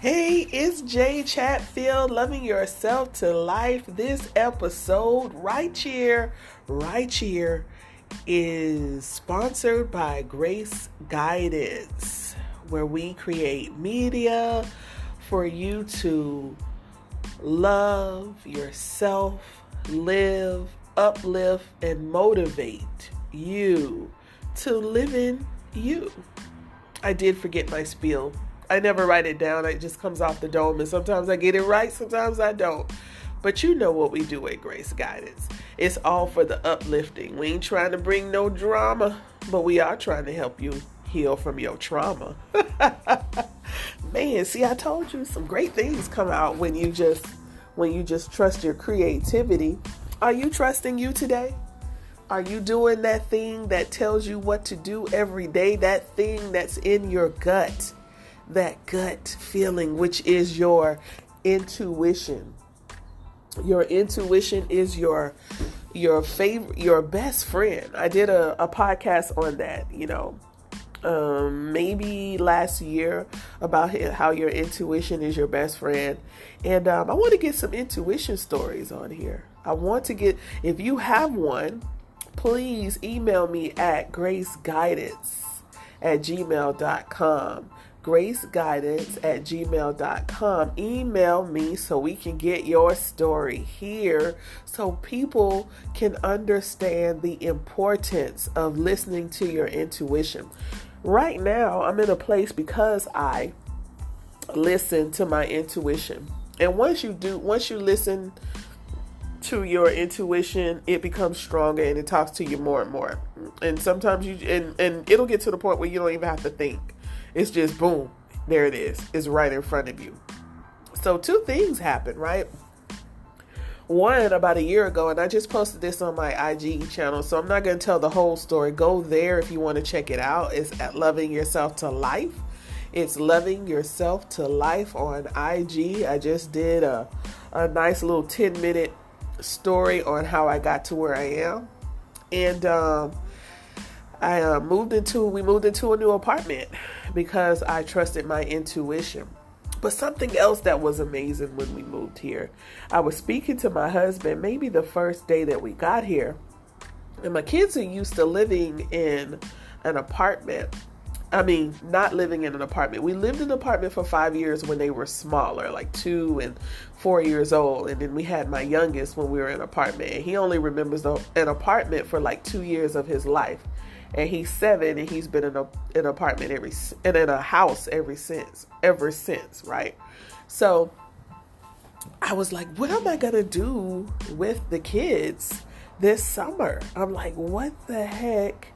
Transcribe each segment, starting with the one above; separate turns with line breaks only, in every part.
Hey, it's Jay Chatfield, loving yourself to life. This episode, right here, right here, is sponsored by Grace Guidance, where we create media for you to love yourself, live, uplift, and motivate you to live in you. I did forget my spiel I never write it down. It just comes off the dome. And sometimes I get it right, sometimes I don't. But you know what we do at Grace Guidance. It's all for the uplifting. We ain't trying to bring no drama, but we are trying to help you heal from your trauma. Man, see, I told you some great things come out when you just when you just trust your creativity. Are you trusting you today? Are you doing that thing that tells you what to do every day? That thing that's in your gut? That gut feeling, which is your intuition. Your intuition is your your favorite your best friend. I did a, a podcast on that, you know, um, maybe last year about how your intuition is your best friend. And um, I want to get some intuition stories on here. I want to get, if you have one, please email me at graceguidance at gmail.com graceguidance at gmail.com. Email me so we can get your story here so people can understand the importance of listening to your intuition. Right now, I'm in a place because I listen to my intuition. And once you do, once you listen to your intuition, it becomes stronger and it talks to you more and more. And sometimes you and and it'll get to the point where you don't even have to think it's just boom, there it is. It's right in front of you. So two things happened, right? One about a year ago, and I just posted this on my IG channel, so I'm not going to tell the whole story. Go there if you want to check it out. It's at Loving Yourself to Life. It's Loving Yourself to Life on IG. I just did a, a nice little 10 minute story on how I got to where I am. And um, I uh, moved into, we moved into a new apartment because I trusted my intuition. But something else that was amazing when we moved here, I was speaking to my husband maybe the first day that we got here. And my kids are used to living in an apartment. I mean, not living in an apartment. We lived in an apartment for five years when they were smaller, like two and four years old. And then we had my youngest when we were in an apartment. And he only remembers an apartment for like two years of his life and he's seven and he's been in a an apartment every and in a house ever since ever since right? So i was like what am i gonna do with the kids this summer? I'm like what the heck?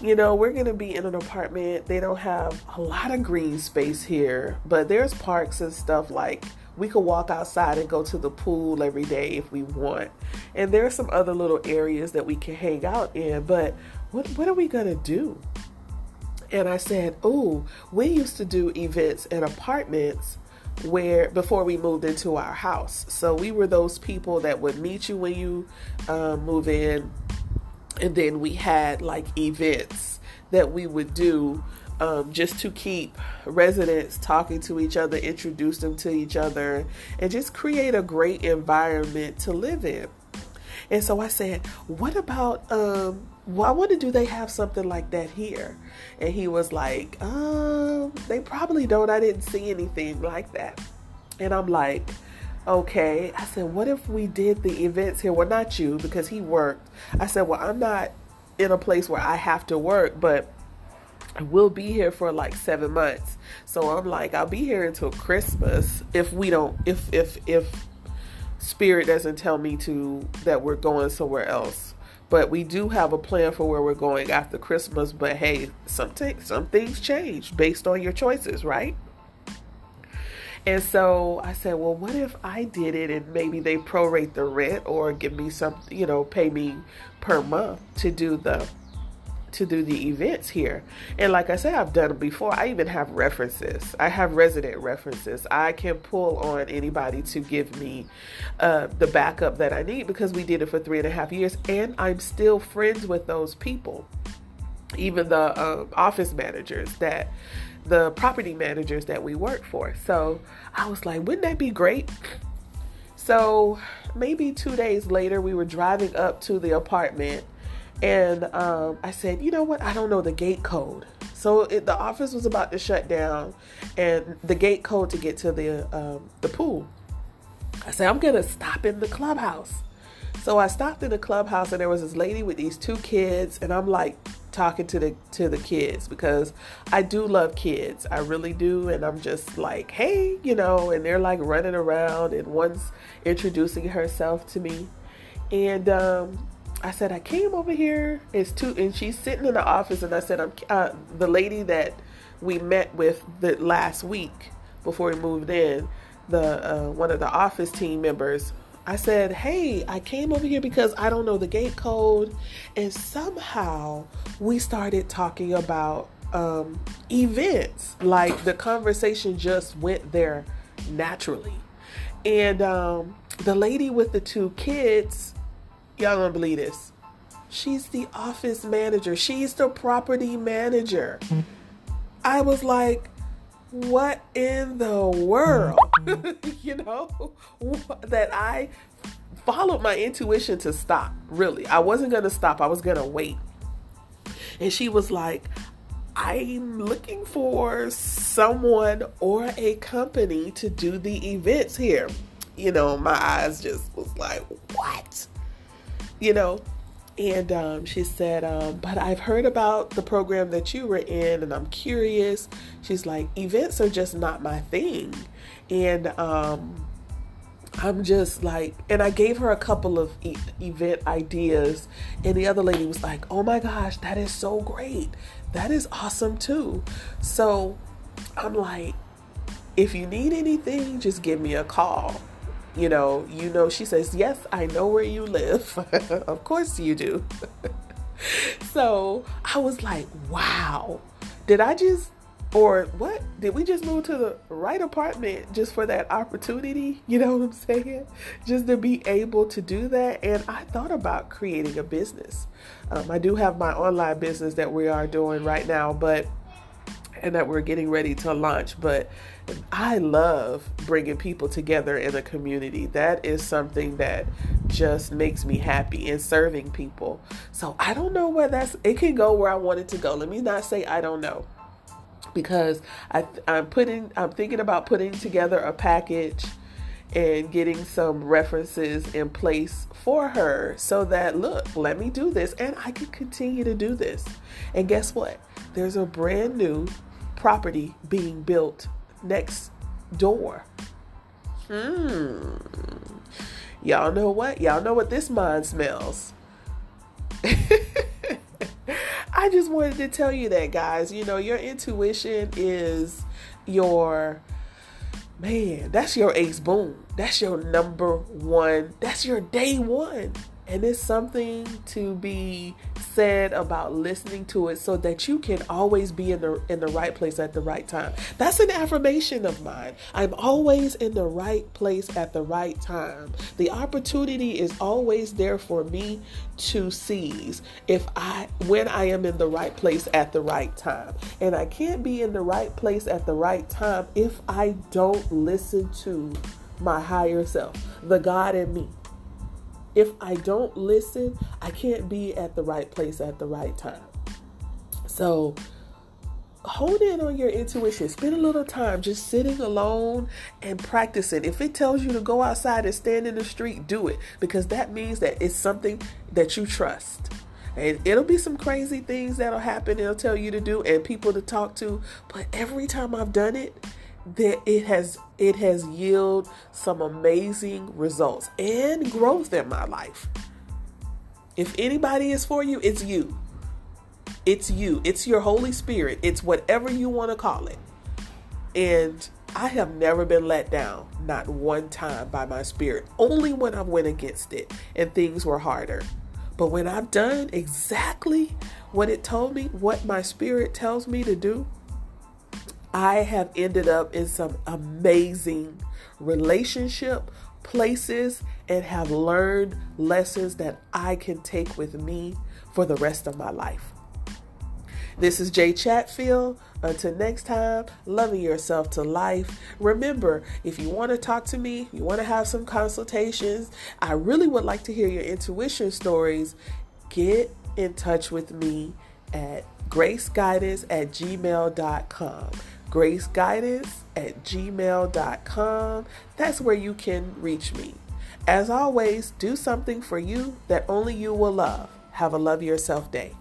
You know we're gonna be in an apartment. They don't have a lot of green space here but there's parks and stuff like we could walk outside and go to the pool every day if we want. And there are some other little areas that we can hang out in, but what what are we gonna do? And I said, oh, we used to do events in apartments where before we moved into our house. So we were those people that would meet you when you uh, move in, and then we had like events that we would do um, just to keep residents talking to each other, introduce them to each other, and just create a great environment to live in. And so I said, What about, um, I wonder, do they have something like that here? And he was like, um, They probably don't. I didn't see anything like that. And I'm like, Okay. I said, What if we did the events here? Well, not you, because he worked. I said, Well, I'm not in a place where I have to work, but we'll be here for like seven months. So I'm like, I'll be here until Christmas if we don't, if, if, if spirit doesn't tell me to that we're going somewhere else. But we do have a plan for where we're going after Christmas. But hey, some t- some things change based on your choices, right? And so I said, well, what if I did it and maybe they prorate the rent or give me some, you know, pay me per month to do the to do the events here. And like I said, I've done it before. I even have references. I have resident references. I can pull on anybody to give me uh, the backup that I need because we did it for three and a half years, and I'm still friends with those people, even the uh, office managers that the property managers that we work for. So I was like, wouldn't that be great? So maybe two days later, we were driving up to the apartment, and um, I said, you know what? I don't know the gate code. So it, the office was about to shut down, and the gate code to get to the um, the pool. I said, I'm gonna stop in the clubhouse. So I stopped in the clubhouse, and there was this lady with these two kids, and I'm like, talking to the to the kids because I do love kids. I really do and I'm just like, "Hey, you know," and they're like running around and one's introducing herself to me. And um I said, "I came over here. It's two and she's sitting in the office and I said, "I'm uh, the lady that we met with the last week before we moved in, the uh, one of the office team members I said, Hey, I came over here because I don't know the gate code. And somehow we started talking about um, events. Like the conversation just went there naturally. And um, the lady with the two kids, y'all don't believe this. She's the office manager, she's the property manager. I was like, what in the world? you know, that I followed my intuition to stop, really. I wasn't going to stop, I was going to wait. And she was like, I'm looking for someone or a company to do the events here. You know, my eyes just was like, what? You know, and um, she said, um, But I've heard about the program that you were in, and I'm curious. She's like, Events are just not my thing. And um, I'm just like, and I gave her a couple of e- event ideas, and the other lady was like, Oh my gosh, that is so great. That is awesome too. So I'm like, If you need anything, just give me a call you know, you know, she says, Yes, I know where you live. of course you do. so I was like, Wow, did I just, or what? Did we just move to the right apartment just for that opportunity? You know what I'm saying? Just to be able to do that. And I thought about creating a business. Um, I do have my online business that we are doing right now, but and that we're getting ready to launch. But I love bringing people together in a community. That is something that just makes me happy in serving people. So I don't know where that's, it can go where I want it to go. Let me not say I don't know. Because I, I'm putting, I'm thinking about putting together a package and getting some references in place for her so that look, let me do this and I can continue to do this. And guess what? There's a brand new property being built next door. Hmm. Y'all know what? Y'all know what this mind smells. I just wanted to tell you that, guys. You know, your intuition is your man, that's your ace boom. That's your number one. That's your day one. And it's something to be said about listening to it so that you can always be in the in the right place at the right time. That's an affirmation of mine. I'm always in the right place at the right time. The opportunity is always there for me to seize if I when I am in the right place at the right time. And I can't be in the right place at the right time if I don't listen to my higher self, the God in me if I don't listen, I can't be at the right place at the right time. So, hold in on your intuition. Spend a little time just sitting alone and practicing. If it tells you to go outside and stand in the street, do it because that means that it's something that you trust. And it'll be some crazy things that'll happen. It'll tell you to do and people to talk to. But every time I've done it, that it has it has yielded some amazing results and growth in my life. If anybody is for you, it's you. It's you. It's your Holy Spirit. It's whatever you want to call it. And I have never been let down, not one time by my spirit. Only when I went against it and things were harder. But when I've done exactly what it told me, what my spirit tells me to do, I have ended up in some amazing relationship places and have learned lessons that I can take with me for the rest of my life. This is Jay Chatfield. Until next time, loving yourself to life. Remember, if you want to talk to me, you want to have some consultations, I really would like to hear your intuition stories. Get in touch with me at graceguidance at gmail.com. Graceguidance at gmail.com. That's where you can reach me. As always, do something for you that only you will love. Have a love yourself day.